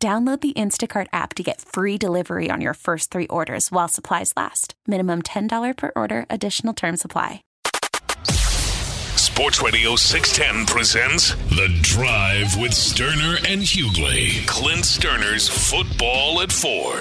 Download the Instacart app to get free delivery on your first three orders while supplies last. Minimum $10 per order, additional term supply. Sports Radio 610 presents The Drive with Stoerner and Hughley. Clint Stoerner's Football at Four.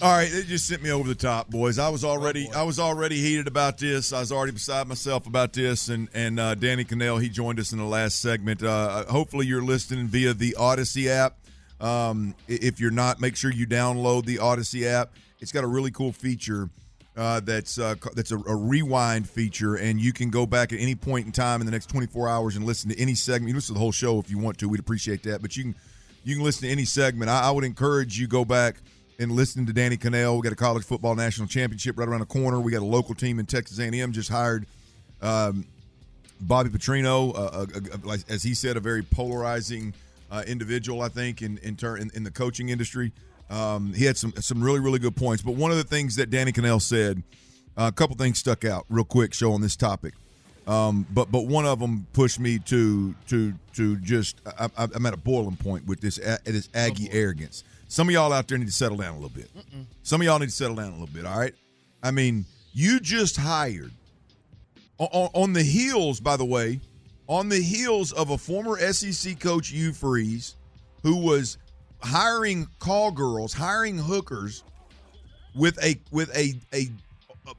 All right, they just sent me over the top, boys. I was already I was already heated about this. I was already beside myself about this, and and uh, Danny Kanell he joined us in the last segment. Uh, hopefully, you're listening via the Odyssey app. Um, if you're not, make sure you download the Odyssey app. It's got a really cool feature uh, that's uh, that's a, a, rewind feature, and you can go back at any point in time in the next 24 hours and listen to any segment. You listen to the whole show if you want to. We'd appreciate that. But you can you can listen to any segment. I, I would encourage you go back and listen to Danny Kanell. We got a college football national championship right around the corner. We got a local team in Texas A&M just hired. Um, Bobby Petrino, uh, uh, uh as he said, a very polarizing uh, individual, I think, in in, turn in, in the coaching industry. Um, he had some some really really good points. But one of the things that Danny Kanell said, uh, a couple things stuck out real quick, show on this topic. Um, but but one of them pushed me to to to just I, am at a boiling point with this this Aggie oh arrogance. Some of y'all out there need to settle down a little bit. Mm-mm. Some of y'all need to settle down a little bit. All right. I mean, you just hired on, on the heels, by the way, on the heels of a former SEC coach, Hugh Freeze, who was hiring call girls, hiring hookers with a with a a, a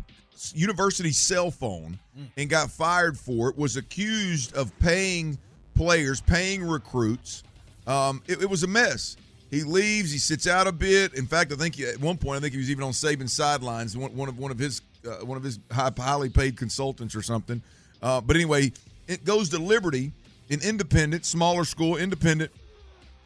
university cell phone and got fired for it. Was accused of paying players, paying recruits. Um, it, it was a mess. He leaves. He sits out a bit. In fact, I think he, at one point, I think he was even on Saban sidelines. One, one of one of his uh, one of his high, highly paid consultants or something. Uh, but anyway, it goes to Liberty, an independent, smaller school, independent,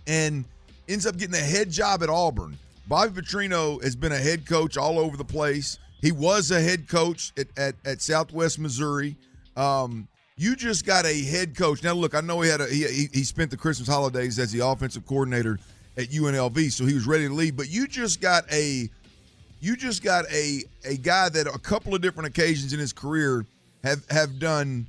and ends up getting a head job at Auburn. Bobby Petrino has been a head coach all over the place. He was a head coach at, at, at Southwest Missouri. Um, you just got a head coach. Now, look, I know he had a he, he spent the Christmas holidays as the offensive coordinator at UNLV, so he was ready to leave. But you just got a you just got a a guy that a couple of different occasions in his career have have done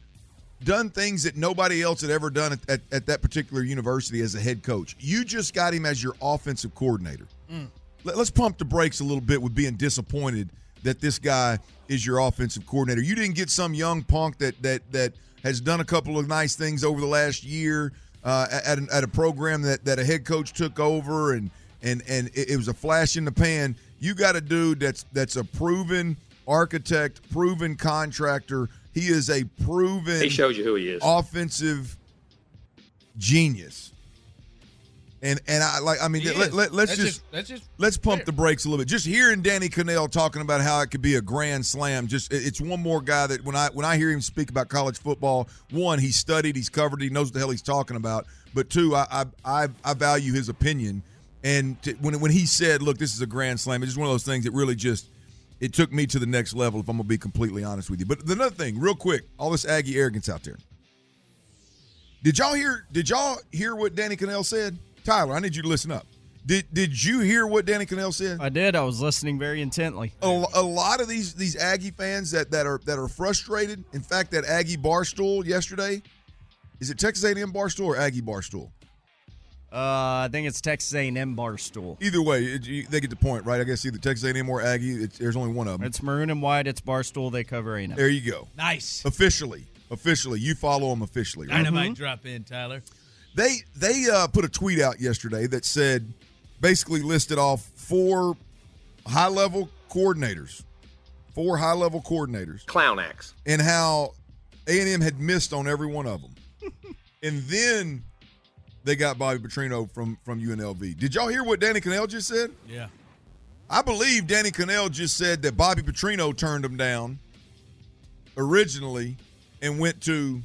done things that nobody else had ever done at, at, at, that particular university as a head coach. You just got him as your offensive coordinator. Mm. Let, us pump the brakes a little bit with being disappointed that this guy is your offensive coordinator. You didn't get some young punk that that that has done a couple of nice things over the last year uh, at, an, at a program that, that a head coach took over and and and it, it was a flash in the pan. You got a dude that's that's a proven architect, proven contractor he is a proven. He shows you who he is. Offensive genius. And and I like I mean let, us let, just, just, let's just let's pump fair. the brakes a little bit. Just hearing Danny Kanell talking about how it could be a grand slam, just it's one more guy that when I when I hear him speak about college football, one he studied, he's covered, he knows what the hell he's talking about. But two, I I I, value his opinion. And to, when when he said, "Look, this is a grand slam," it's just one of those things that really just it took me to the next level, if I'm going to be completely honest with you. But another thing, real quick, all this Aggie arrogance out there. Did y'all hear? Did y'all hear what Danny Kanell said? Tyler, I need you to listen up. Did Did you hear what Danny Kanell said? I did. I was listening very intently. A, a, lot of these these Aggie fans that, that are that are frustrated. In fact, that Aggie barstool yesterday, is it Texas A&M barstool or Aggie barstool? Uh, I think it's Texas A&M Barstool. Either way, it, they get the point, right? I guess either Texas A&M or Aggie. there's only one of them. It's maroon and white. It's Barstool. They cover A&M. There you go. Nice. Officially, officially, you follow them officially. Right? Dynamite mm-hmm. drop in, Tyler. They they uh, put a tweet out yesterday that said, basically listed off four high level coordinators, four high level coordinators, clown acts, and how A&M had missed on every one of them, and then they got Bobby Petrino from from UNLV. Did y'all hear what Danny Kanell just said? Yeah. I believe Danny Kanell just said that Bobby Petrino turned him down originally and went to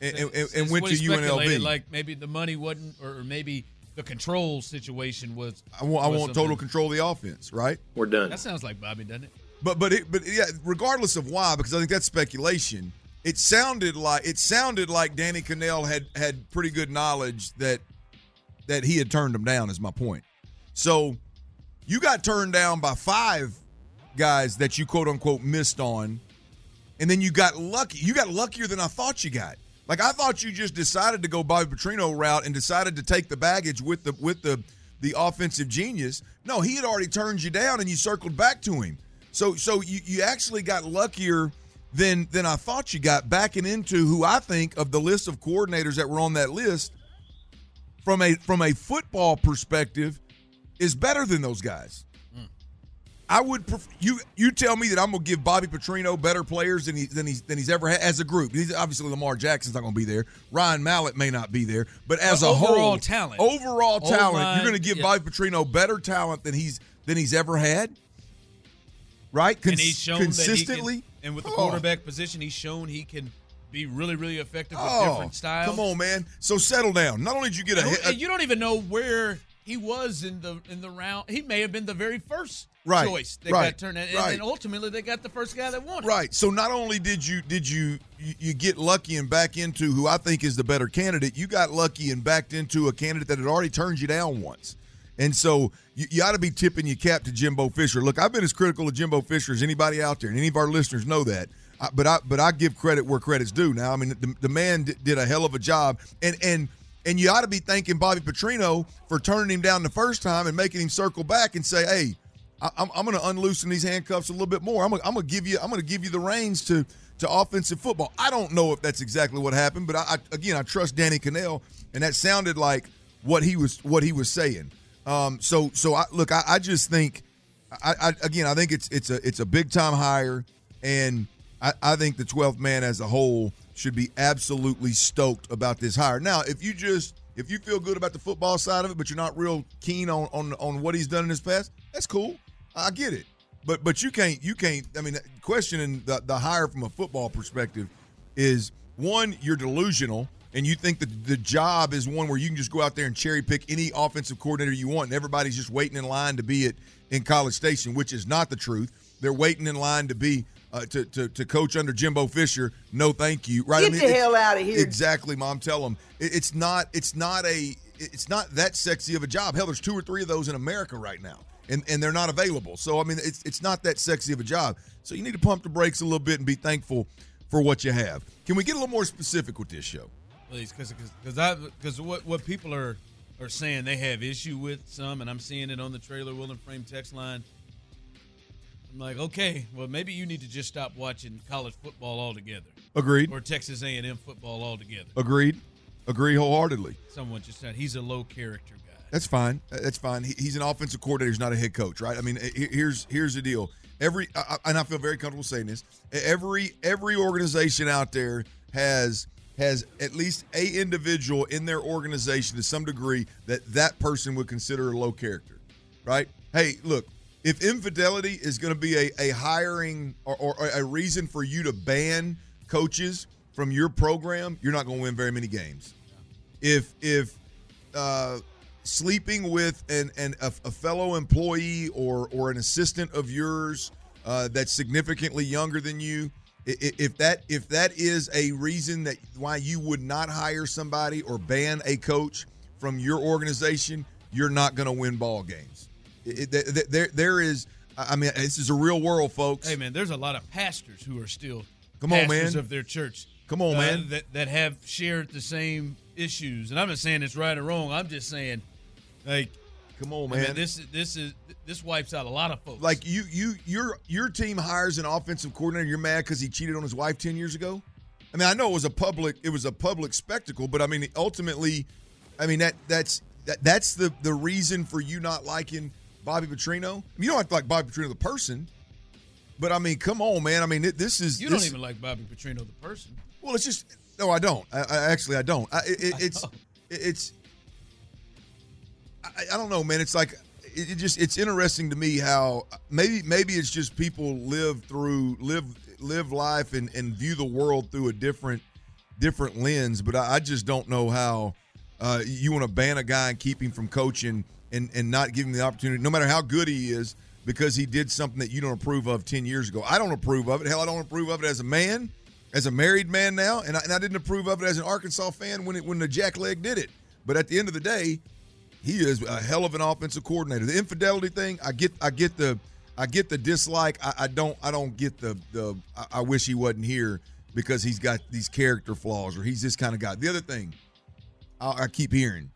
and, and, and went to UNLV. Like maybe the money wasn't, or maybe the control situation was. I want, I want total control of the offense, right? We're done. That sounds like Bobby, doesn't it? But but it, but yeah, regardless of why, because I think that's speculation. It sounded like it sounded like Danny Kanell had had pretty good knowledge that that he had turned him down. Is my point. So you got turned down by five guys that you quote unquote missed on, and then you got lucky. You got luckier than I thought you got. Like I thought you just decided to go Bobby Petrino route and decided to take the baggage with the with the the offensive genius. No, he had already turned you down and you circled back to him. So so you, you actually got luckier than than I thought you got backing into who I think of the list of coordinators that were on that list from a from a football perspective is better than those guys. I would pref- you you tell me that I'm gonna give Bobby Petrino better players than he than he's than he's ever had as a group. He's obviously Lamar Jackson's not gonna be there. Ryan Mallett may not be there, but as But a overall whole talent. overall talent, you're gonna give yeah. Bobby Petrino better talent than he's than he's ever had, right? Cons- consistently. That he can, and with the Oh. quarterback position, he's shown he can be really, really effective with Oh, different styles. come on, man. So settle down. Not only did you get a, hit, and you don't even know where he was in the in the round. He may have been the very first Right, choice that right, got turned, and, right. and ultimately they got the first guy that won. Right. So not only did you did you, you you get lucky and back into who I think is the better candidate, you got lucky and backed into a candidate that had already turned you down once. And so you, you ought to be tipping your cap to Jimbo Fisher. Look, I've been as critical of Jimbo Fisher as anybody out there, and any of our listeners know that. I, but I but I give credit where credit's due. Now, I mean, the, the man did, did a hell of a job, and and and you ought to be thanking Bobby Petrino for turning him down the first time and making him circle back and say, "Hey, I, I'm, I'm going to unloosen these handcuffs a little bit more. I'm going to give you I'm to give you the reins to to offensive football. I don't know if that's exactly what happened, but I, I again I trust Danny Kanell, and that sounded like what he was what he was saying. Um, so so I look, I, I just think, I, I again I think it's it's a it's a big time hire, and I, I think the 12th man as a whole should be absolutely stoked about this hire. Now, if you just if you feel good about the football side of it, but you're not real keen on on on what he's done in his past, that's cool. I get it. But but you can't you can't. I mean, questioning the the hire from a football perspective is one you're delusional and you think that the job is one where you can just go out there and cherry pick any offensive coordinator you want and everybody's just waiting in line to be it in College Station, which is not the truth. They're waiting in line to be uh, to, to to coach under Jimbo Fisher. No, thank you. Right? Get the it's- hell outta here. Exactly, mom. Tell them it, it's not. It's not a. It's not that sexy of a job. Hell, there's two or three of those in America right now, and and they're not available. So I mean, it's it's not that sexy of a job. So you need to pump the brakes a little bit and be thankful for what you have. Can we get a little more specific with this show? Please, because because because what what people are are saying they have issue with some, and I'm seeing it on the trailer Will and Frame text line. I'm like, okay, well maybe you need to just stop watching college football altogether, Agreed. or Texas A&M football altogether. Agreed. Agree wholeheartedly. Someone just said he's a low character guy. That's fine. That's fine. He's an offensive coordinator. He's not a head coach, right? I mean, here's here's the deal. Every and I feel very comfortable saying this. Every every organization out there has has at least a individual in their organization to some degree that that person would consider a low character, right? Hey, look, if infidelity is going to be a, a hiring or, or a reason for you to ban coaches from your program, you're not going to win very many games if if uh, sleeping with an, an a, a fellow employee or or an assistant of yours uh, that's significantly younger than you, if that if that is a reason that why you would not hire somebody or ban a coach from your organization, you're not going to win ball games. It- it- th- there there is. I mean, this is a real world, folks. Hey man, there's a lot of pastors who are still Come on, pastors man. of their church. Come on, uh, man. That that have shared the same issues, and I'm not saying it's right or wrong. I'm just saying, like, Come on, I man. mean, this this is this wipes out a lot of folks. Like you, you, your your team hires an offensive coordinator. You're mad because he cheated on his wife ten years ago. I mean, I know it was a public, it was a public spectacle, but I mean, ultimately, I mean that that's that that's the the reason for you not liking Bobby Petrino. I mean, you don't have to like Bobby Petrino the person, but I mean, come on, man. I mean, it, this is you this- don't even like Bobby Petrino the person. well, it's just no, I don't. I, I actually I don't. I, it, it, it's it- it's I, I don't know, man. It's like it, it just it's interesting to me how maybe maybe it's just people live through live live life and, and view the world through a different different lens. But I, I just don't know how Uh, you want to ban a guy and keep him from coaching and and not give him the opportunity, no matter how good he is, because he did something that you don't approve of ten years ago. I don't approve of it. Hell, I don't approve of it as a man, as a married man now, and I, and I didn't approve of it as an Arkansas fan when it when the Jack Leg did it. But at the end of the day, he is a hell of an offensive coordinator. The infidelity thing, I get, I get the, I get the dislike. I, I don't, I don't get the the. I, I wish he wasn't here because he's got these character flaws or he's this kind of guy. The other thing, I, I keep hearing,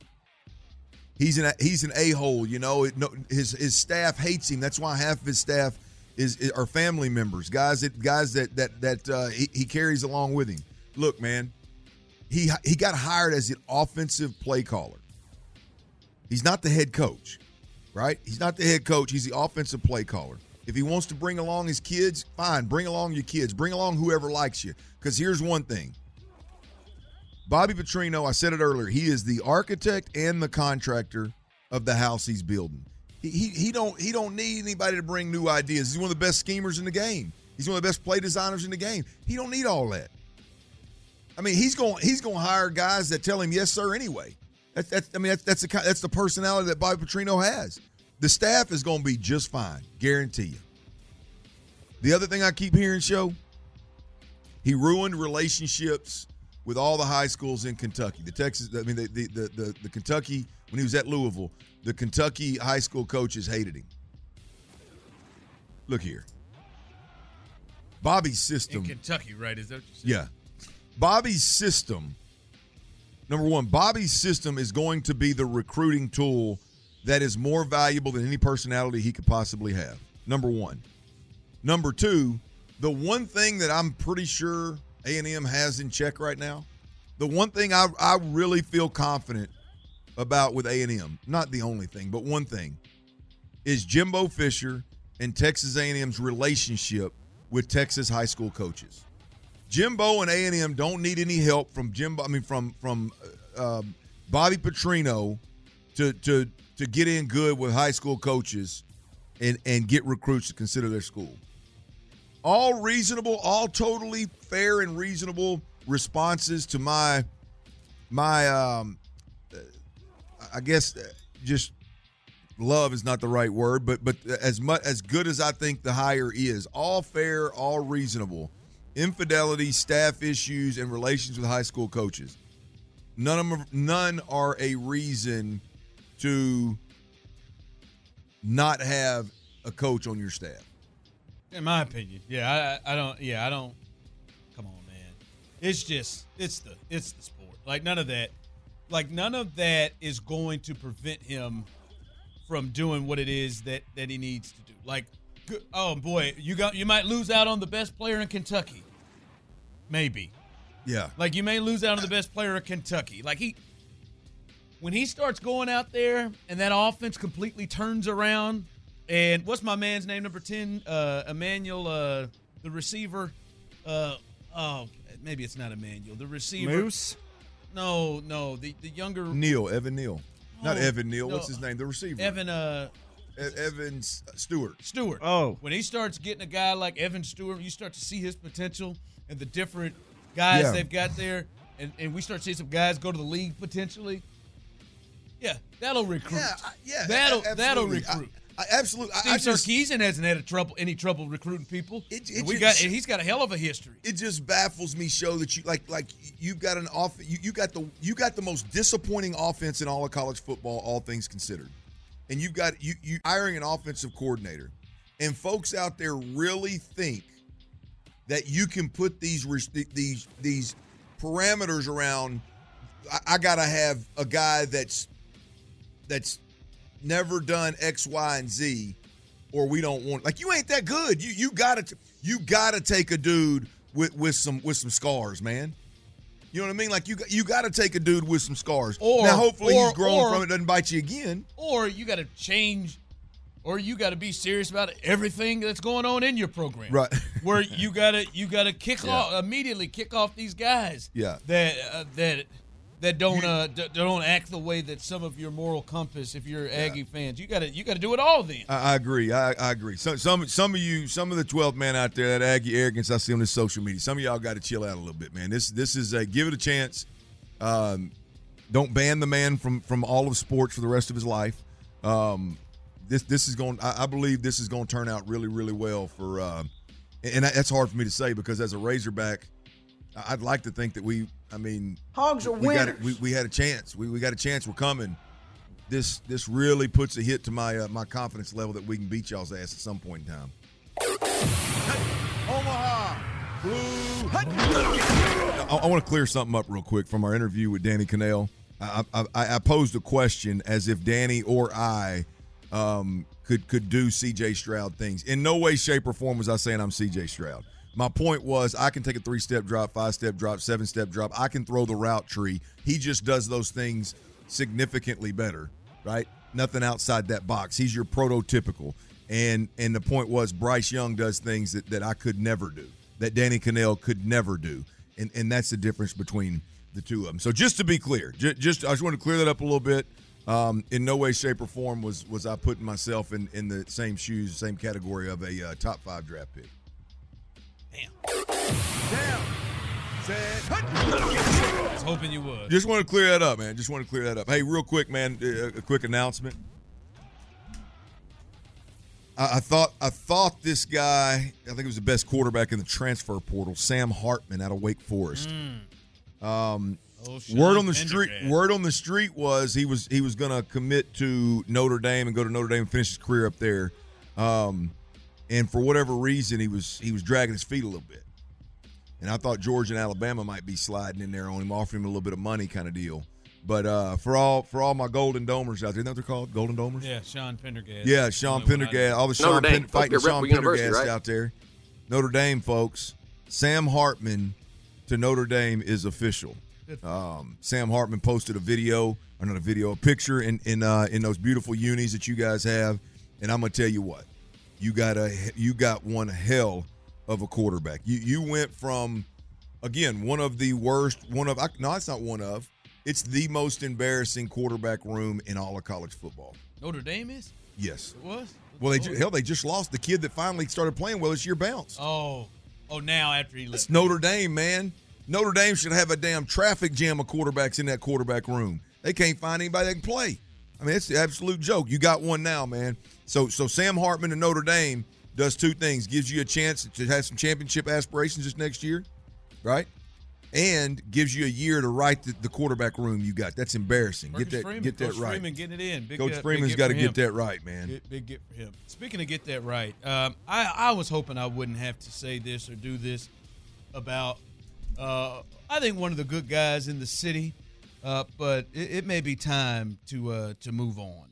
he's an he's an a hole. You know, it, no, his his staff hates him. That's why half of his staff is, is are family members, guys that guys that that that uh, he, he carries along with him. Look, man, he he got hired as an offensive play caller. He's not the head coach, right? He's not the head coach. He's the offensive play caller. If he wants to bring along his kids, fine, bring along your kids. Bring along whoever likes you. Because here's one thing. Bobby Petrino, I said it earlier, he is the architect and the contractor of the house he's building. He, he, he don't he don't need anybody to bring new ideas. He's one of the best schemers in the game. He's one of the best play designers in the game. He don't need all that. I mean, he's going he's going to hire guys that tell him yes sir anyway. That's, that's I mean that's that's the that's the personality that Bobby Petrino has. The staff is going to be just fine, guarantee you. The other thing I keep hearing, show, he ruined relationships with all the high schools in Kentucky. The Texas, I mean, the the the, the, the Kentucky when he was at Louisville, the Kentucky high school coaches hated him. Look here, Bobby's system in Kentucky, right? Is that what you said? yeah. Bobby's system, number one, Bobby's system is going to be the recruiting tool that is more valuable than any personality he could possibly have. Number one. Number two, the one thing that I'm pretty sure A&M has in check right now, the one thing I, I really feel confident about with A&M, not the only thing, but one thing, is Jimbo Fisher and Texas A&M's relationship with Texas high school coaches. Jimbo and A and M don't need any help from Jimbo. I mean, from from uh, Bobby Petrino to to to get in good with high school coaches and and get recruits to consider their school. All reasonable, all totally fair and reasonable responses to my my um I guess just love is not the right word, but but as much as good as I think the hire is, all fair, all reasonable infidelity, staff issues, and relations with high school coaches. None of them, none are a reason to not have a coach on your staff. In my opinion, yeah, I, I don't, yeah, I don't. Come on, man. It's just, it's the, it's the sport. Like none of that, like none of that is going to prevent him from doing what it is that that he needs to do. Like, oh boy, you got, you might lose out on the best player in Kentucky. Maybe. Yeah. Like you may lose out on the best player in Kentucky. Like he when he starts going out there and that offense completely turns around and what's my man's name number 10 uh Emmanuel uh the receiver uh oh maybe it's not Emmanuel the receiver Moose. no no the the younger Neil, Evan not Oh, Evan Neal. no, what's his name the receiver Evan uh Evan Stewart Stewart. Oh. When he starts getting a guy like Evan Stewart, you start to see his potential and the different guys Yeah. they've got there, and, and we start seeing some guys go to the league potentially. Yeah, that'll recruit. yeah I- yeah that'll a- that'll absolutely. I- recruit. I, absolutely I, Steve I just, Sarkisian hasn't had a trouble any trouble recruiting people. It- it we just- got and he's got a hell of a history. it just baffles me show that you like like you've got an off you, you got the you got the most disappointing offense in all of college football all things considered and you've got you you hiring an offensive coordinator and folks out there really think that you can put these these these parameters around I, I gotta have a guy that's that's never done X, Y, and Z, or we don't want like you ain't that good. You you gotta you gotta take a dude with with some with some scars, man. You know what I mean? Like you you got to take a dude with some scars. Or- now, hopefully, or- he's grown or- from it, doesn't bite you again. Or you got to change, or you got to be serious about everything that's going on in your program. Right. Where you got to you got to kick Yeah. off immediately kick off these guys. Yeah. That uh, that that don't uh d- don't act the way that some of your moral compass. If you're Aggie fans, you got to you got to do it all then. I, I agree. I, I agree. Some some some of you, some of the twelve man out there, that Aggie arrogance I see on this social media. Some of y'all got to chill out a little bit, man. This this is a give it a chance. Um, don't ban the man from from all of sports for the rest of his life. Um, this this is going. I, I believe this is going to turn out really really well for. Uh, and that's hard for me to say because as a Razorback, I'd like to think that we. I mean, Hogs are we winners. got we, we had a chance. We, we got a chance. We're coming. This this really puts a hit to my uh, my confidence level that we can beat y'all's ass at some point in time. Omaha Blue. I, I want to clear something up real quick from our interview with Danny Kanell. I, I, I posed a question as if Danny or I um, could could do C.J. Stroud things. In no way, shape, or form was I saying I'm C.J. Stroud. My point was I can take a three step drop, five step drop, seven step drop. I can throw the route tree. He just does those things significantly better, right? Nothing outside that box. He's your prototypical. And and the point was Bryce Young does things that, that I could never do, that Danny Kanell could never do. And and that's the difference between the two of them. So just to be clear, just, just I just want to clear that up a little bit. Um, in no way, shape, or form was was I putting myself in, in the same shoes, same category of a uh, top five draft pick. I was hoping you would. Just want to clear that up, man. Just want to clear that up. Hey, real quick, man. uh, A quick announcement. I, I thought I thought this guy. I think it was the best quarterback in the transfer portal. Sam Hartman out of Wake Forest. Um, Oh, word on the street. Word on the street was he was he was going to commit to Notre Dame and go to Notre Dame and finish his career up there. Um, and for whatever reason, he was he was dragging his feet a little bit. And I thought Georgia and Alabama might be sliding in there on him, offering him a little bit of money, kind of deal. But uh, for all for all my Golden Domers out there, isn't that what they're called? Golden Domers. Yeah, Sean Pendergast. Yeah, Sean Only one I Pendergast, all the Notre Sean Dame. Pen, fighting Sean university, Pendergast right? out there. Notre Dame, folks. Sam Hartman to Notre Dame is official. Um, Sam Hartman posted a video, or not a video, a picture in in uh, in those beautiful unis that you guys have, and I'm gonna tell you what, you got a you got one hell of a quarterback. You you went from again one of the worst, one of no, it's not one of, it's the most embarrassing quarterback room in all of college football. Notre Dame is? Yes. It was? Well, they ju- hell, they just lost the kid that finally started playing well this year. Bounced. Oh. Oh, now after he It's. Notre Dame, man. Notre Dame should have a damn traffic jam of quarterbacks in that quarterback room. They can't find anybody that can play. I mean, it's the absolute joke. You got one now, man. So, so Sam Hartman to Notre Dame does two things: gives you a chance to have some championship aspirations this next year, right? And gives you a year to write the, the quarterback room you got. That's embarrassing. Marcus get that, Freeman, get that Coach right. Freeman getting it in. Big, Coach big Freeman's get got to get that right, man. Big, big get for him. Speaking of get that right, um, I, I was hoping I wouldn't have to say this or do this about, uh, I think one of the good guys in the city, uh, but it, it may be time to uh, to move on.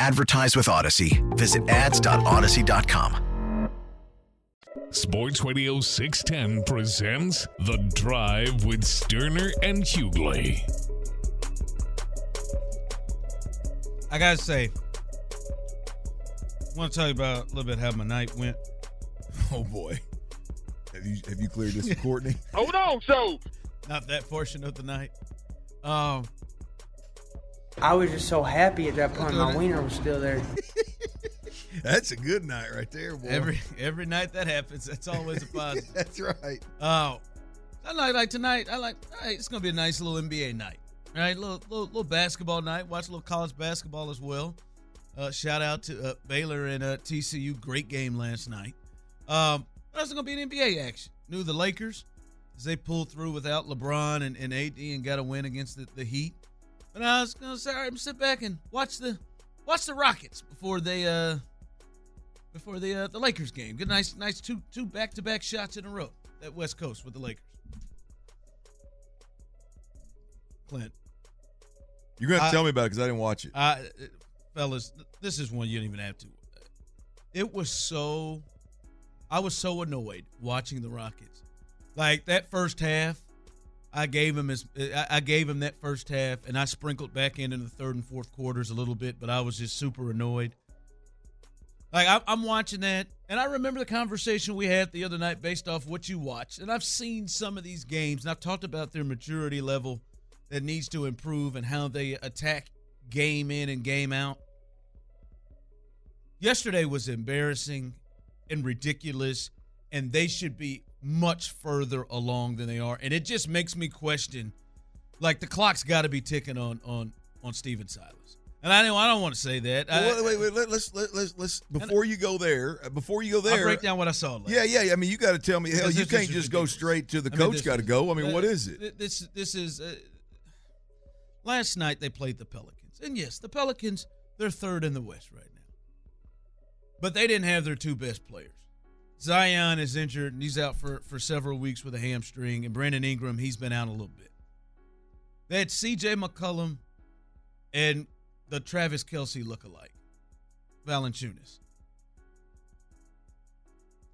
Advertise with Odyssey. Visit ads.odyssey.com. Sports Radio 610 presents The Drive with Stoerner and Hughley. I gotta say, I want to tell you about a little bit how my night went. Oh boy, have you have you cleared this for Courtney? Hold on, so Not that portion of the night. Um, I was just so happy at that point. My wiener was still there. That's a good night right there, boy. every every night that happens, that's always a positive. That's right. Oh, I like like tonight. I like. All right, it's gonna be a nice little NBA night. All right, little little, little basketball night. Watch a little college basketball as well. Uh, shout out to uh, Baylor and uh, TCU. Great game last night. Um, there's gonna be an NBA action. Knew the Lakers as they pulled through without LeBron and, and AD and got a win against the, the Heat. But I was gonna say, all right, sit back and watch the watch the Rockets before they uh before the uh, the Lakers game. Get a nice nice two two back to back shots in a row at West Coast with the Lakers. Clint, You're gonna I- tell me about it because I didn't watch it. I, fellas, this is one you don't even have to. It was so, I was so annoyed watching the Rockets. Like that first half, I gave him his, I gave him that first half, and I sprinkled back in in the third and fourth quarters a little bit, but I was just super annoyed. Like I'm watching that, and I remember the conversation we had the other night based off what you watched, and I've seen some of these games, and I've talked about their maturity level that needs to improve and how they attack game in and game out. Yesterday was embarrassing and ridiculous, and they should be much further along than they are. And it just makes me question, like the clock's got to be ticking on on on Stephen Silas. And I know I don't want to say that. I, Well, wait, wait, wait. Let, let's let, let's let's before you go there. uh, Before you go I'll there, break down what I saw. Last Yeah, yeah, yeah. I mean, you got to tell me. Hell, Because you this can't just go straight to the I coach. Got to go. I mean, uh, what is it? This this is uh, last night they played the Pelicans, and yes, the Pelicans they're third in the West right now, but they didn't have their two best players. Zion is injured and he's out for for several weeks with a hamstring, and Brandon Ingram he's been out a little bit. They had C.J. McCollum and the Travis Kelce lookalike, Valanciunas.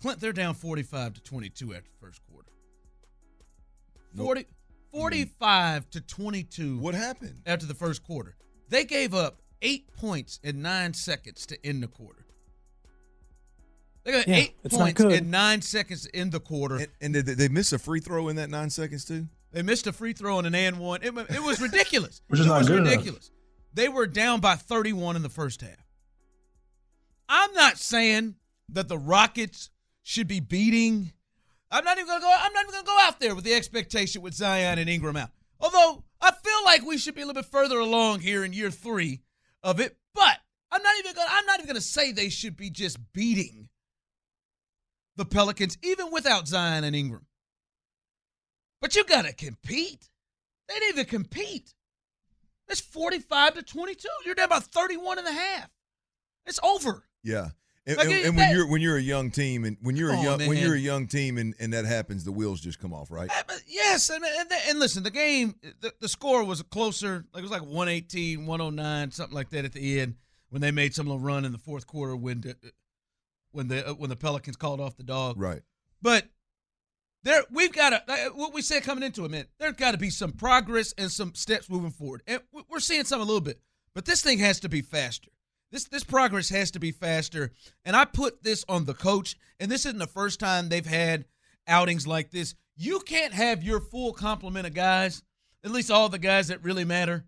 Clint, they're down 45 to 22 after the first quarter. 40, 45 to 22 What happened? after the first quarter. They gave up eight points in nine seconds to end the quarter. They got Yeah, eight it's points in nine seconds in the quarter. And, and did they- they miss a free throw in that nine seconds too? They missed a free throw and an and one. It, it was ridiculous. Which is it not was good enough. ridiculous. They were down by 31 in the first half. I'm not saying that the Rockets should be beating. I'm not even gonna go. I'm not even gonna go out there with the expectation with Zion and Ingram out. Although I feel like we should be a little bit further along here in year three of it. But I'm not even gonna. I'm not even gonna say they should be just beating the Pelicans, even without Zion and Ingram. But you gotta compete. They didn't even compete. It's 45 to 22. You're down by 31 and a half. It's over. Yeah. And, Like, and- and that- when you're when you're a young team and when you're a young on, when you're a young team and, and that happens, the wheels just come off, right? Uh, Yes, and, and, and listen, the game, the, the score was closer. Like it was like 118, 109, something like that at the end when they made some little run in the fourth quarter when when the uh, when the Pelicans called off the dog. Right. But there, we've got to what we said coming into it, man. There's got to be some progress and some steps moving forward, and we're seeing some a little bit. But this thing has to be faster. This this progress has to be faster. And I put this on the coach. And this isn't the first time they've had outings like this. You can't have your full complement of guys, at least all the guys that really matter.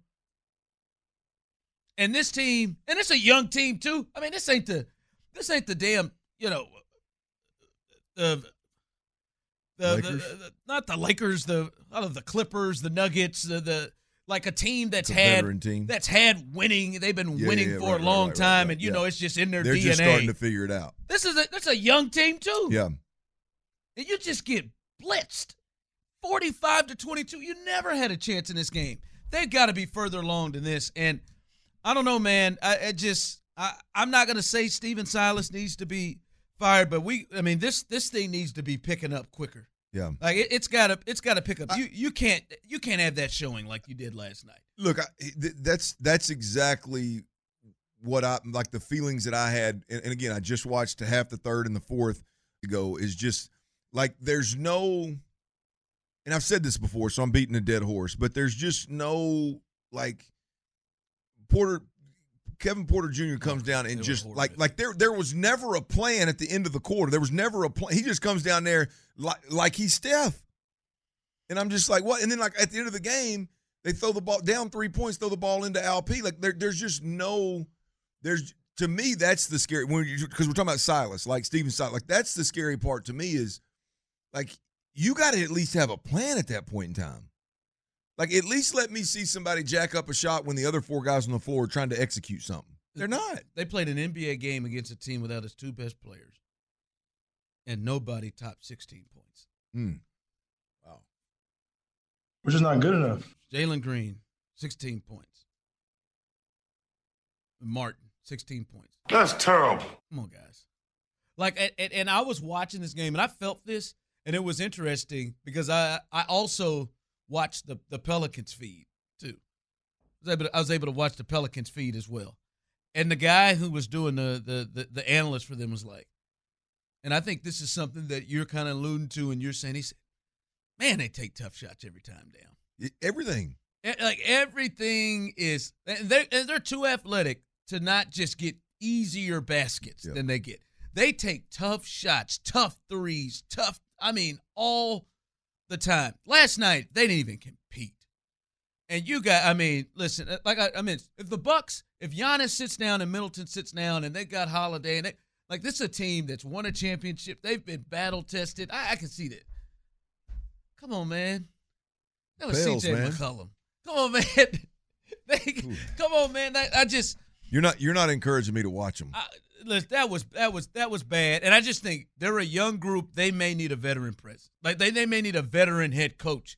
And this team, and it's a young team too. I mean, this ain't the this ain't the damn you know the the, the, the- not the Lakers, the out of the Clippers, the Nuggets, the, the like a team that's a had team. that's had winning. They've been Yeah, winning yeah, for right, a long right, time, right, and you yeah. know it's just in their DNA. They're DNA. just starting to figure it out. this is a that's a young team too. Yeah. And you just get blitzed. 45 to 22. You never had a chance in this game. They've got to be further along than this. And I don't know, man. I, I just I, I'm not gonna say Stephen Silas needs to be fired, but we I mean this this thing needs to be picking up quicker. Yeah. Like it, it's gotta it's gotta pick up. You you can't you can't have that showing like you did last night. Look, I, th- that's that's exactly what I like. The feelings that I had, and, and again, I just watched half the third and the fourth ago. Is just like there's no, and I've said this before, so I'm beating a dead horse. But there's just no like Porter. Kevin Porter Jr. comes down and just like like there there was never a plan at the end of the quarter. There was never a plan. He just comes down there like like he's Steph. And I'm just like, what? And then like at the end of the game, they throw the ball down three points, throw the ball into LP. Like there, there's just no, there's to me that's the scary when because we're talking about Silas, like Stephen Silas. Like that's the scary part to me is like you got to at least have a plan at that point in time. Like at least let me see somebody jack up a shot when the other four guys on the floor are trying to execute something. They're not. They played an NBA game against a team without its two best players, and nobody topped 16 points. Hmm. Wow. Which is not good enough. Jalen Green, 16 points. Martin, 16 points. That's terrible. Come on, guys. Like, and, and, and I was watching this game, and I felt this, and it was interesting because I I also watched the the Pelicans feed too. I was able to, I was able to watch the Pelicans feed as well, and the guy who was doing the the the, the analyst for them was like, and I think this is something that you're kind of alluding to, and you're saying he said, man, they take tough shots every time down. Everything. Like everything is, and they're, and they're too athletic to not just get easier baskets Yeah. than they get. They take tough shots, tough threes, tough. I mean, all the time. Last night they didn't even compete. And you got, I mean, listen, uh, like I, I mean, if the Bucks, if Giannis sits down and Middleton sits down, and they got Holiday, and they like this is a team that's won a championship. They've been battle tested. I, I can see that. Come on, man. That was CJ man. McCollum. Come on, man. They- come on, man. I, I just You're not you're not encouraging me to watch them. I, listen, that was that was that was bad, and I just think they're a young group. They may need a veteran presence. Like they, they may need a veteran head coach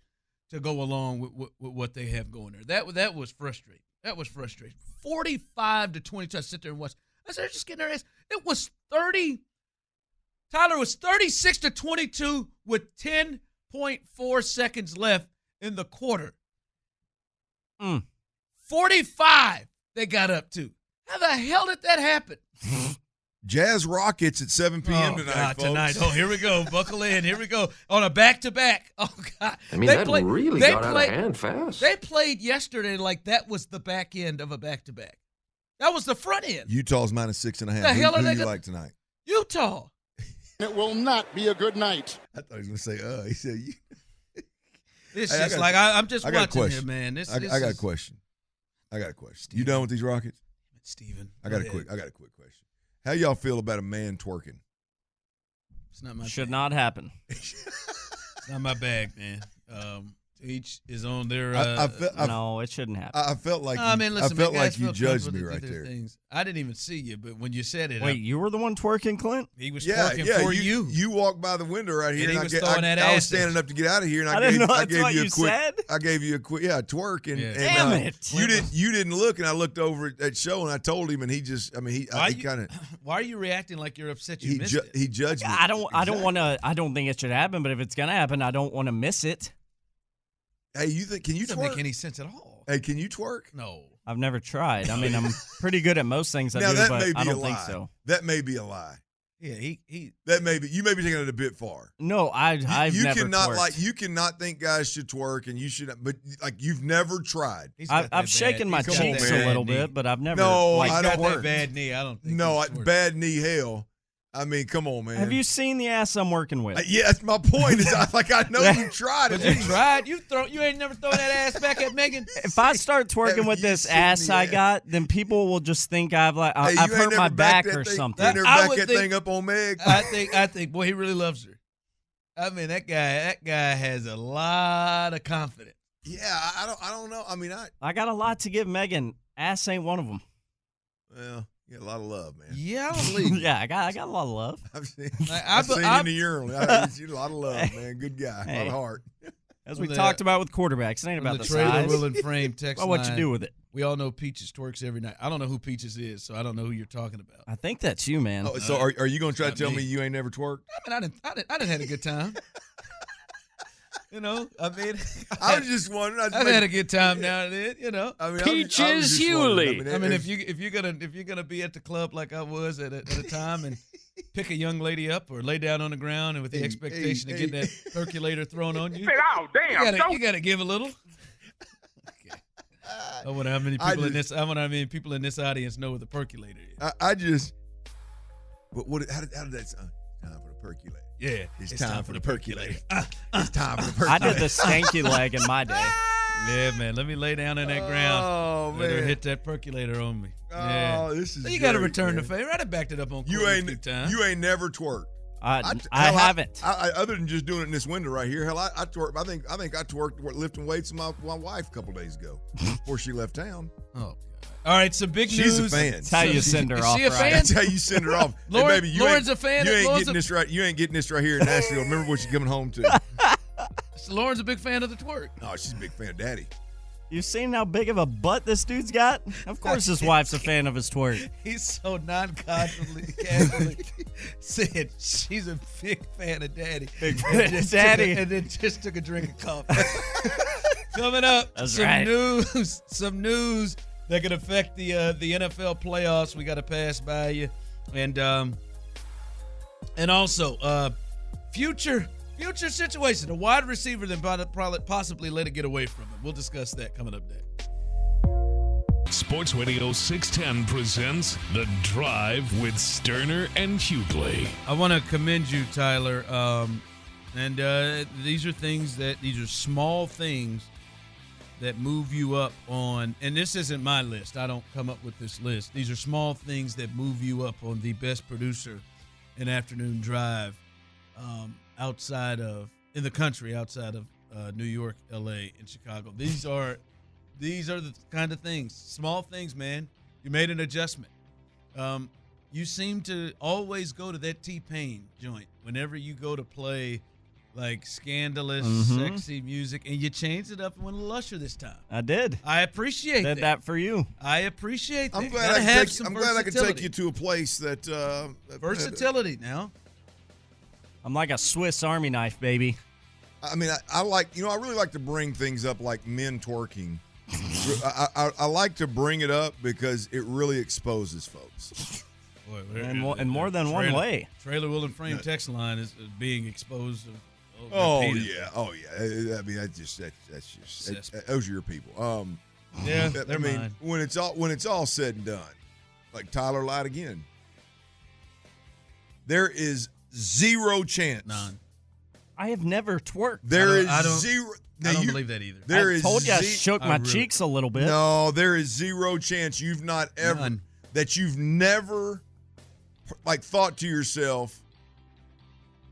to go along with, with, with what they have going there. That that was frustrating. That was frustrating. Forty five to twenty two. I sit there and watch. I said, they're just getting their ass. It was thirty. Tyler was thirty six to twenty two with ten point four seconds left in the quarter. Mm. 45 they got up to. How the hell did that happen? Jazz Rockets at 7 p.m. oh, tonight, God, folks. tonight. Oh, here we go. Buckle in. Here we go. On a back to back. Oh, God. I mean, They that play- really they got play- out of hand fast. They played yesterday like that was the back end of a back to back. That was the front end. Utah's minus six and a half. The who hell are who they you gonna- like tonight? Utah. It will not be a good night. I thought he was going to say, uh. He said, you. It's Hey, I just got- like I, I'm just I watching here, man. This, I, this I got a question. I got a question. You done with these Rockets? Steven. I got go a quick. ahead. I got a quick question. How y'all feel about a man twerking? It's not my Should bag. not happen. It's not my bag, man. Um, each is on their. Uh, I fe- I- no, it shouldn't happen. I, I felt like I you, mean, listen, I felt man, like you judged me right there. Things. I didn't even see you, but when you said it, I- Wait, you were the one twerking, Clint? he was Yeah, twerking yeah. for you, you. you walked by the window right here, And he I was ga- I, that I was standing up to get out of here, and I, I didn't gave, know I gave what you a quick. said. I gave you a quick, yeah, twerk, and, Yeah. and, Damn uh, it. you didn't you didn't look, and I looked over at, at show, and I told him, and he just, I mean, he, Why he you- kind of Why are you reacting like you're upset you he missed it? he judged me. I don't. I don't want to. I don't think it should happen. But if it's gonna happen, I don't want to miss it. Hey, you think? Can you It doesn't twerk? make any sense at all. hey, can you twerk? No. I've never tried. I mean, I'm pretty good at most things I now do, that but may be I a don't lie. think so. That may be a lie. Yeah, he he. That may be. You may be taking it a bit far. No, I. You, I've you never cannot twerked. like you cannot think guys should twerk, and you should, but like you've never tried. He's I, got that I've bad- shaken my he's got that cheeks man. a little knee. bit, but I've never. No, like, I He's got don't that work. bad knee. I don't think. No, he's I, twerking. bad knee hell. I mean, come on, man. Have you seen the ass I'm working with? Uh, yeah, that's my point. Is I, like I know you tried it. you tried. You throw. You ain't never thrown that ass back at Megan. if I start twerking with this ass I ass? got, then people will just think I've like Hey, I've hurt my back or thing- something. I back would that think- thing up on Meg. I think. I think. Boy, he really loves her. I mean, that guy. That guy has a lot of confidence. yeah, I I don't. I don't know. I mean, I I got a lot to give Megan. Ass ain't one of them. well, yeah, a lot of love, man. Yeah, I don't believe. yeah, I got I got a lot of love. I've seen, Like, I've I- seen I- you in the urinal. I, you a lot of love, man. Good guy, a lot of heart. As we Well, talked about with quarterbacks, it ain't about the the, trailer size. will and frame text About what you do with it. We all know Peaches twerks every night. I don't know who Peaches is, so I don't know who you're talking about. I think that's you, man. Oh, so are, are you going to try to tell me. me you ain't never twerked? I mean, I didn't. I didn't. I didn't had a good time. you know, I mean, I was just wondering. I, just I've made- had a good time now and then. You know. I mean, I was- I was just wondering. I mean, if you if you're gonna if you're gonna be at the club like I was at a, at a time and pick a young lady up or lay down on the ground and with the Hey, expectation hey, of getting hey. that percolator thrown on you, Oh, you damn. gotta, you gotta give a little. Okay. I wonder how many I people in this. I wonder how many people in this audience know what the percolator is. I, I just. But what? How did, how did that sound? Time for the percolate. Yeah, It's, time, for the percolator. Ah, it's time for the percolator. I did the stanky leg in my day. Yeah, man. Let me lay down in that ground. Oh Let her man. hit that percolator on me. Oh, yeah. this is. So you got to return man. the favor. I done backed it up on You ain't. few times. You ain't never twerked. I, I, I, haven't. I, I, other than just doing it in this window right here, hell, I, I twerk. I think I think I twerked lifting weights with my, my wife a couple days ago before she left town. Oh, All right, some big She's news. She's a fan. That's how you send her Is off. she a right? fan? That's how you send her off. Hey, baby, you Lauren's ain't, a fan? You ain't Lauren's getting a- this right. You ain't getting this right here in Nashville. Remember what you're coming home to. So Lauren's a big fan of the twerk. Oh, she's a big fan of Daddy. You seen how big of a butt this dude's got? Of course, his wife's a fan of his twerk. He's so casually said she's a big fan of Daddy. Big fan of Daddy. a- and then just took a drink of coffee. Coming up, That's some right. news, some news that could affect the uh, the NFL playoffs. We got to pass by you, and um, and also uh, future future situation, a wide receiver that probably- probably possibly let it get away from him. We'll discuss that coming up next. Sports Radio 610 presents The Drive with Stoerner and Hughley. I want to commend you, Tyler. Um, and uh, these are things that these are small things that move you up on. And this isn't my list. I don't come up with this list. These are small things that move you up on the best producer in afternoon drive um, outside of in the country, outside of uh, New York, L.A., and Chicago. These are these are the kind of things, small things, man. You made an adjustment. Um, you seem to always go to that T Pain joint whenever you go to play like scandalous, Mhm. sexy music, and you changed it up and went a lusher this time. I did. I appreciate Did that. that for you. I appreciate that. I'm glad I have can take, I'm glad I can take you to a place that uh, that- versatility now. I'm like a Swiss Army knife, baby. I mean, I, I like you know I really like to bring things up like men twerking. I, I, I like to bring it up because it really exposes folks. Boy, And mo- and more than one way. Trailer wheel and frame text line is, is being exposed. Of, of Oh repeatedly. yeah, oh yeah. I I mean, that's just that's, that's just that- those are your people. Um, Yeah, I they're mean, mine. when it's all when it's all said and done, like Tyler lied again. There is zero chance. None. I have never twerked. There I don't- is I don't- zero. I don't you- believe that either. There I is told you I ze- shook I my really- cheeks a little bit. No, there is zero chance you've not ever None. that you've never like thought to yourself,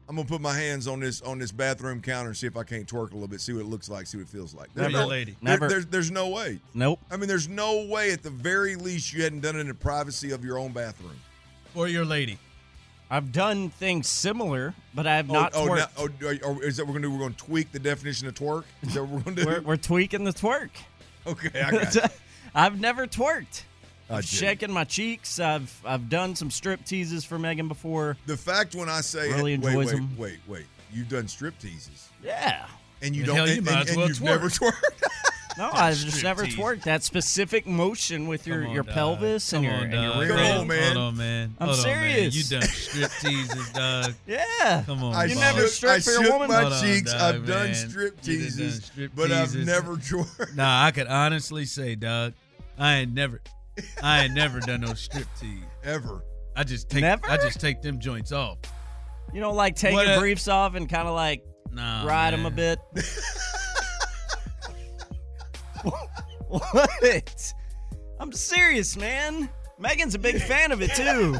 I'm gonna put my hands on this on this bathroom counter and see if I can't twerk a little bit, see what it looks like, see what it feels like. Or There's your no- lady. there- Never. there's, there's no way. Nope. I mean, there's no way at the very least you hadn't done it in the privacy of your own bathroom. Or your lady. I've done things similar, but I have Oh, not oh, twerked. now- oh, is that what we're gonna do? We're gonna tweak the definition of twerk. Is that what we're gonna do? we're, we're tweaking the twerk. okay, I got. I've never twerked. I I'm shaking my cheeks. I've I've done some strip teases for Megan before. The fact when I say Really wait, enjoys wait, them. wait, wait, you've done strip teases Yeah. and you The don't, hell, you and, might and- as and well you've twerk. never twerked. No, I've just never tease. twerked. That specific motion with your, on, your dog. pelvis and your on, and your rear Come end. on, man. Hold on, man. I'm Hold on, man. serious. You done strip teases, dog. Yeah. Come on, I You never shook, stripped I for your shook woman? my Hold on, cheeks. dog, I've done strip You done teases, strip but I've never twerked. Nah, I could honestly say, dog, I ain't never, I ain't never done no strip tease. ever. I just take, Never? I just take them joints off. You know, like take What your a- briefs off and kind of like Nah, ride them a bit. what? I'm serious, man. Megan's a big fan of it too.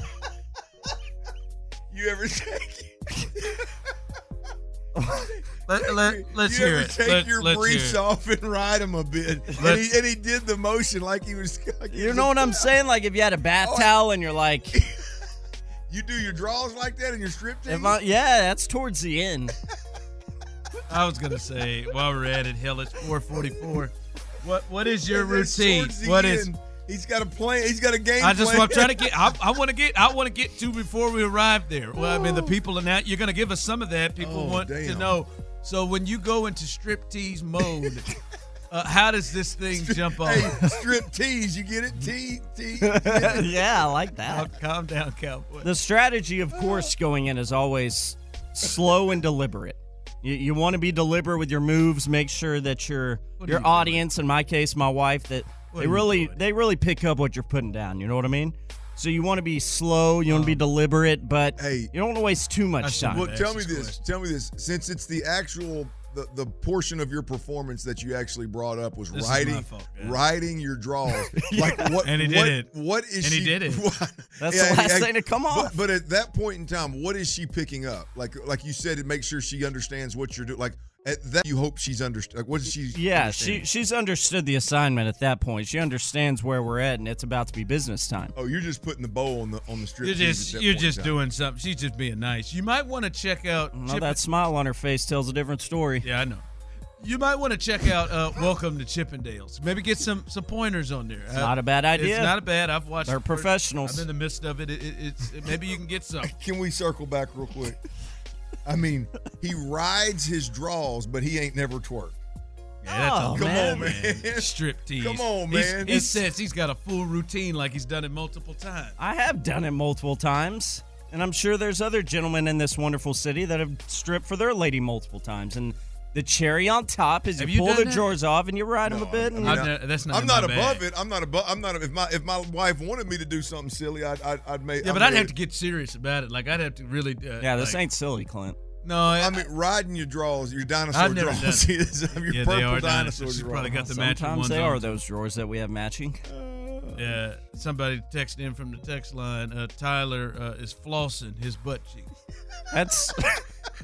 You ever take? Let, let, let's you hear ever it. take Let, your let's briefs off and ride them a bit? And he, and he did the motion like he was. Like he You was know what I'm saying? Like if you had a bath Oh. towel and you're like, You do your draws like that and your strip tease? if I, yeah, that's towards the end. I was gonna say while we're at it, hell, it's 444. What what is your routine? towards the What is? He's got a plan. He's got a game. I just plan. want trying to get. I, I want to get. I want to get to before we arrive there. Well, I mean, the people in that you're gonna give us some of that. People Oh, want to know. So when you go into striptease mode, uh, how does this thing jump off? Hey, strip tease. You get it? T T. yeah, I like Calm, that. calm down, cowboy. The strategy, of course, going in is always slow and deliberate. You, you want to be deliberate with your moves. Make sure that your What your you doing? audience, in my case, my wife, that What they really doing? they really pick up what you're putting down. You know what I mean? So you want to be slow. You want to be uh-huh. deliberate, but Hey. you don't want to waste too I much should- time. Well, tell me this this. question. Tell me this. Since it's the actual the, the portion of your performance that you actually brought up was This writing fault, writing your draws. Like what? And he did what, it. What is And he she? did it. That's Yeah, the last and- thing to come off. But, but at that point in time, what is she picking up? Like like you said, to make sure she understands what you're doing. Like at that, you hope she's understood Like what is she? Yeah, understanding? she she's understood the assignment at that point. She understands where we're at, and it's about to be business time. Oh, you're just putting the bowl on the on the strip. You're just you're just doing something. She's just being nice. You might want to check out. Well, Chip- that smile on her face tells a different story. Yeah, I know. You might want to check out uh, Welcome to Chippendales. Maybe get some some pointers on there. It's not a bad idea. It's not a bad. I've watched. They're the first- professionals. I'm in the midst of it. it, it it's maybe you can get some. Can we circle back real quick? I mean, he rides his draws, but he ain't never twerked. Yeah, that's Oh, Come man. on, man. Strip tease. Come on, He's- man. He It's- says he's got a full routine, like he's done it multiple times. I have done it multiple times. And I'm sure there's other gentlemen in this wonderful city that have stripped for their lady multiple times. And the cherry on top is Have you you pull the that? drawers off and you ride them a bit. And I've ne- that's not I'm not above bag. it. I'm not above. I'm not. If my if my wife wanted me to do something silly, I'd I'd, I'd make. Yeah, I'd but I'd have it. to get serious about it. Like I'd have to really. Uh, yeah, this like- ain't silly, Clint. No, I, I mean, riding your draws, your dinosaur I've never draws. done your Yeah, they purple are dinosaur dinosaurs. You draws. probably got the matching Sometimes ones they on, are those drawers that we have matching. Yeah, somebody texted in from the text line. Uh, Tyler uh, is flossing his butt cheeks. That's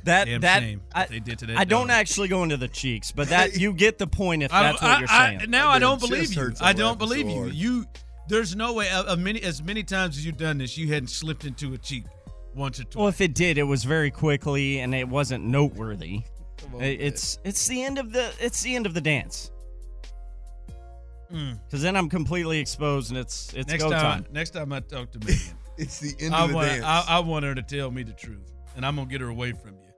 that Damn that shame I, they did to that I don't dog. actually go into the cheeks, but that you get the point if that's don't- what you're I- saying. now I That don't believe you. I don't laughing so believe you. You there's no way. A, a many as many times as you've done this, you hadn't slipped into a cheek once or twice. well, if it did, it was very quickly and it wasn't noteworthy. It- it's it's the end of the it's the end of the dance. Mm. Because then I'm completely exposed and it's it's next go time, time. next time I talk to Megan, It's the end I of the want dance. I, I want her to tell me the truth, and I'm gonna get her away from you.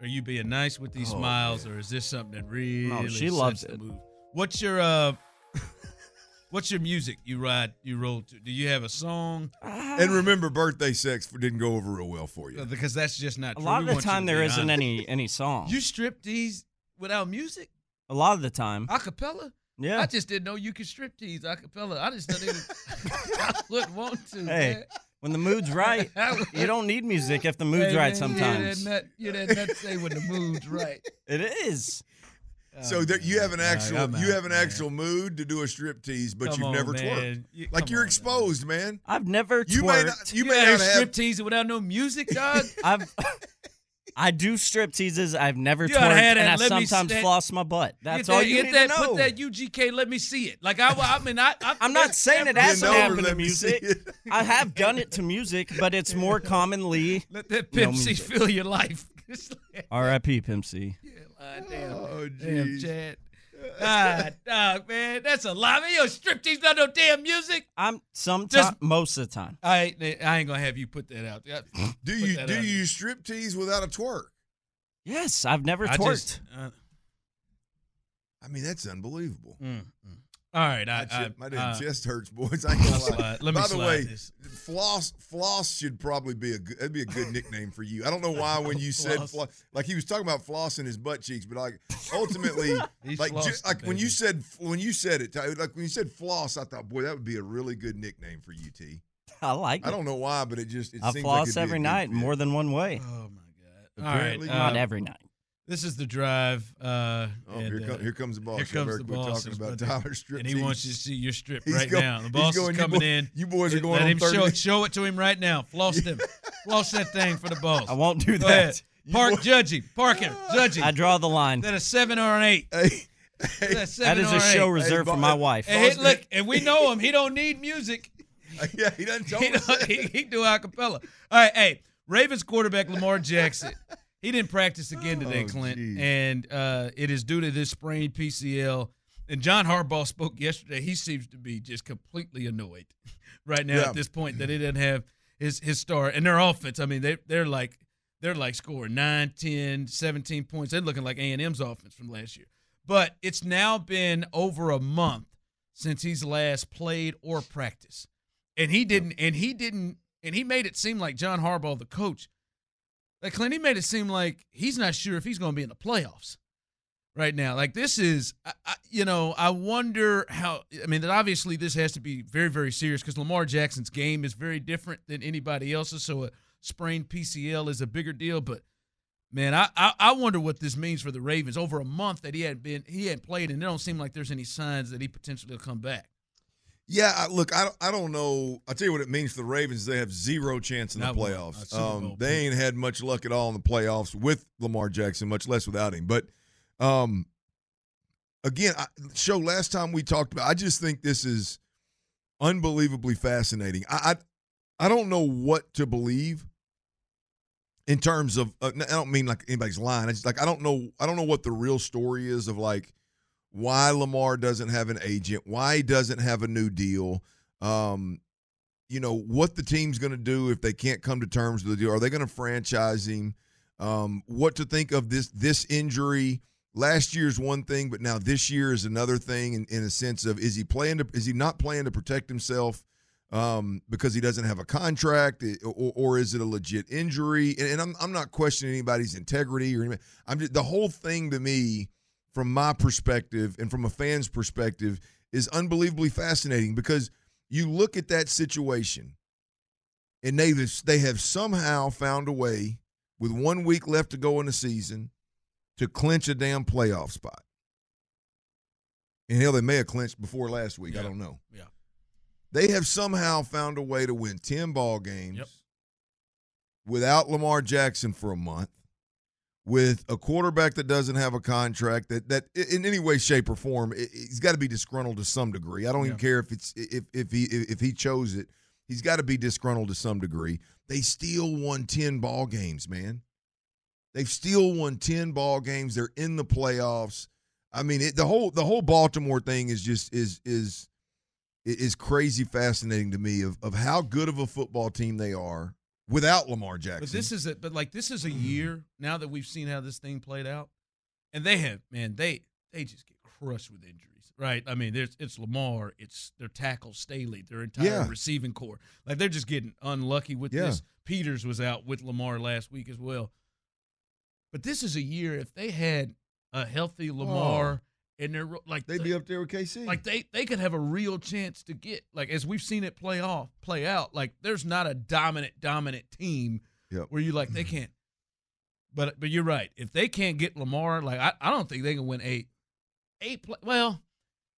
Are you being nice with these Oh, smiles, or is this something that really? she loves sets the it. What's your uh? What's your music you ride you roll to? Do you have a song? and remember, birthday sex didn't go over real well for you. Because that's just not A true. lot We of the time to there be isn't honest. any any song. You strip these without music, a lot of the time. a cappella. Yeah. I just didn't know you could strip tease a cappella. I just didn't. I wouldn't want to. Hey, man. when the mood's right, you don't need music if the mood's Hey, right man, sometimes. You didn't that nut say when the mood's right. It is. Oh, so there, you have an actual I'm you out, have an man. actual mood to do a strip tease, but Come you've on, never man. twerked. You- like you're on, exposed, man. I've never You may not you You, may not have strip teasing without no music, dog. I've I do strip teases. I've never You twerked, oughta have and. I Let sometimes see that. floss my butt. That's Get all that, you get need that, to know. Put that UGK. Let me see it. Like I, I mean, I, I I'm not saying it You has to know, happen to let me see music. I have done it to music, but it's more commonly let that Pimp C music. fill your life. It's like, R.I.P. Pimp C. ah, damn, Oh, damn. Chad. Ah, dog, man, that's a lie. Man, you strip tease not no damn music. I'm sometimes Just- most of the time. I ain't, I ain't gonna have you put that out. there. Do you do you strip tease without a twerk? Yes, I've never I twerked. just, uh, I mean, that's unbelievable. mm, mm. All right, I, My, I, chest, my damn uh, chest hurts, boys. I ain't gonna lie. slide- let me By the way, this. floss floss should probably be a good, that'd be a good nickname for you. I don't know why when you said Floss. floss, like he was talking about flossing his butt cheeks, but like ultimately, He's like ju- flossing, like when you said when you said it, like when you said floss, I thought, boy, that would be a really good nickname for you, T. I like it. I don't know why, but it just it I seems like floss it'd be a every night, fit. more than one way. Oh my god! Apparently All right, Not uh, every night. This is the drive. Uh, Oh, and, here, uh, here comes the boss. Here comes better the boss. talking is about about to- Tyler strip and he tease. wants you to see your strip He's right going- now. The boss going, is you coming boy- in. you boys are going Let on him show 30. it. Show it to him right now. Floss them. Floss that thing for the boss. I won't do Go that. ahead. Park, judge him. Park him. Judge him. I draw the line. Is that a seven or an eight? Hey, Is that, a seven is a show eight? reserved Bo- for my wife. And he, look, and we know him. He don't need music. yeah, he doesn't tell He, don't, he, he do a cappella. All right, hey, Ravens quarterback Lamar Jackson. He didn't practice again today, Oh, Clint, geez. and uh, it is due to this sprained PCL. And John Harbaugh spoke yesterday. He seems to be just completely annoyed right now Yeah. at this point that he doesn't have his his star and their offense. I mean, they they're like they're like scoring 9, 10, 17 points. They're looking like A&M's offense from last year. But it's now been over a month since he's last played or practiced. And he didn't and he didn't and he made it seem like John Harbaugh the coach like Clint, he made it seem like he's not sure if he's going to be in the playoffs right now. Like this is, I, I, you know, I wonder how. I mean, that obviously this has to be very, very serious because Lamar Jackson's game is very different than anybody else's. So a sprained PCL is a bigger deal. But man, I, I, I wonder what this means for the Ravens. Over a month that he hadn't been, he hadn't played, and it don't seem like there's any signs that he potentially will come back. Yeah, I- look, I don't, I don't know. I'll tell you what it means for the Ravens. They have zero chance in the Not one. Playoffs. Um, they ain't had much luck at all in the playoffs with Lamar Jackson, much less without him. But um, again, I, show last time we talked about. I just think this is unbelievably fascinating. I I, I don't know what to believe in terms of. Uh, I don't mean like anybody's lying. It's like I don't know. I don't know what the real story is of like why Lamar doesn't have an agent, why he doesn't have a new deal. Um, you know what the team's going to do if they can't come to terms with the deal. Are they going to franchise him? Um, what to think of this this injury? Last year's one thing, but now this year is another thing. In, in a sense of is he playing to is he not playing to protect himself? um, because he doesn't have a contract, eh, or, or is it a legit injury? And, and I'm I'm not questioning anybody's integrity or anything. I'm just, the whole thing to me, from my perspective and from a fan's perspective, is unbelievably fascinating because you look at that situation, and they they have somehow found a way with one week left to go in the season to clinch a damn playoff spot. And hell, they may have clinched before last week. I don't know. Yeah. They have somehow found a way to win 10 ball games Yep. without Lamar Jackson for a month, with a quarterback that doesn't have a contract that that in any way, shape, or form, he's got to be disgruntled to some degree. I don't even care if it's if if he if he chose it, he's got to be disgruntled to some degree. They still won 10 ball games, man. They've still won 10 ball games. They're in the playoffs. I mean, it, the whole the whole Baltimore thing is just is is is crazy fascinating to me of of how good of a football team they are without Lamar Jackson. But this is a but like this is a mm. year now that we've seen how this thing played out, and they have man they they just get crushed with injuries, right? I mean, there's it's Lamar, it's their tackle Stanley, their entire Yeah. receiving corps, like they're just getting unlucky with Yeah. this. Peters was out with Lamar last week as well, but this is a year if they had a healthy Lamar oh. And they're like. They'd be up there with KC. like they they could have a real chance to get like as we've seen it play off play out like there's not a dominant dominant team Yep. where you like they can't but but you're right if they can't get Lamar like I, I don't think they can win eight eight play, well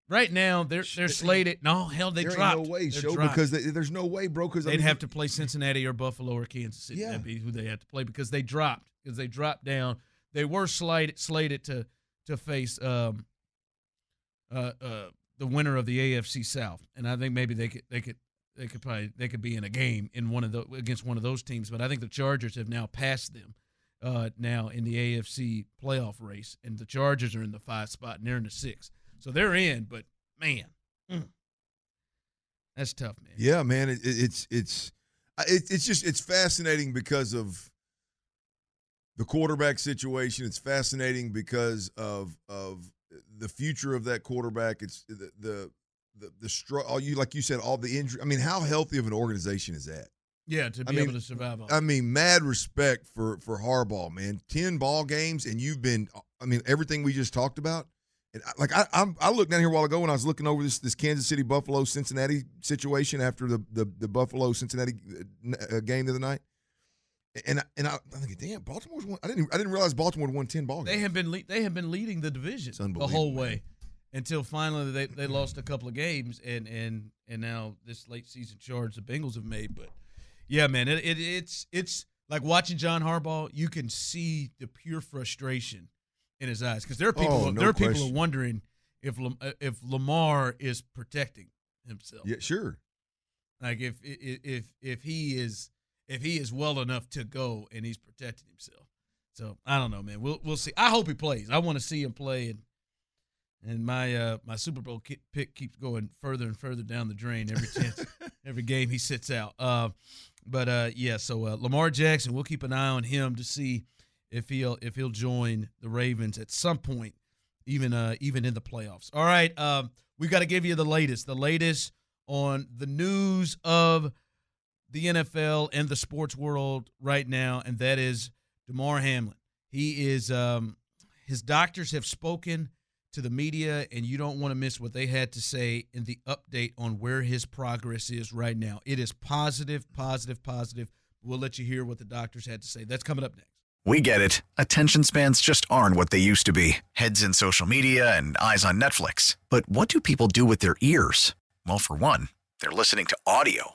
right now they're they're slated no hell they there dropped ain't no way, They're show dropped. because they, there's no way, bro. Because they'd have to play Cincinnati or Buffalo or Kansas City Yeah. that'd be who they had to play because they dropped because they dropped down they were slated slated to to face um uh, uh, the winner of the AFC South, and I think maybe they could they could they could probably they could be in a game in one of the against one of those teams. But I think the Chargers have now passed them uh, now in the AFC playoff race, and the Chargers are in the five spot and they're in the six, so they're in. But man, mm, that's tough, man. Yeah, man. It, it, it's it's it, it's just it's fascinating because of the quarterback situation. It's fascinating because of of the future of that quarterback. It's the the the, the str- all you like you said all the injury. I mean, how healthy of an organization is that? Yeah, to I be mean, able to survive. I mean, mad respect for for Harbaugh, man. Ten ball games, and you've been. I mean, everything we just talked about. And I, like I, I'm, I looked down here a while ago when I was looking over this this Kansas City Buffalo Cincinnati situation after the the, the Buffalo Cincinnati uh, game the other night, and I, and I, I'm thinking, damn, Baltimore's won. I didn't I didn't realize Baltimore won ten ball games. They have been le- they have been leading the division the whole way until finally they, they lost a couple of games and and and now this late season charge the Bengals have made. But yeah, man, it, it it's it's like watching John Harbaugh. You can see the pure frustration in his eyes because there are people Oh, no there are people question. who are wondering if uh, if Lamar is protecting himself. yeah, sure. Like if if if if he is if he is well enough to go and he's protecting himself. So I don't know, man. We'll we'll see. I hope he plays. I want to see him play, and and my uh my Super Bowl ki- pick keeps going further and further down the drain every chance, every game he sits out. Uh, but uh, yeah. So uh, Lamar Jackson, we'll keep an eye on him to see if he'll if he'll join the Ravens at some point, even uh even in the playoffs. All right. Um, we've got to give you the latest. The latest on the news of the NFL and the sports world right now, and that is Damar Hamlin. He is um, his doctors have spoken to the media, and you don't want to miss what they had to say in the update on where his progress is right now. It is positive, positive, positive. We'll let you hear what the doctors had to say. That's coming up next. We get it. Attention spans just aren't what they used to be heads in social media and eyes on Netflix. But what do people do with their ears? Well, for one, they're listening to audio.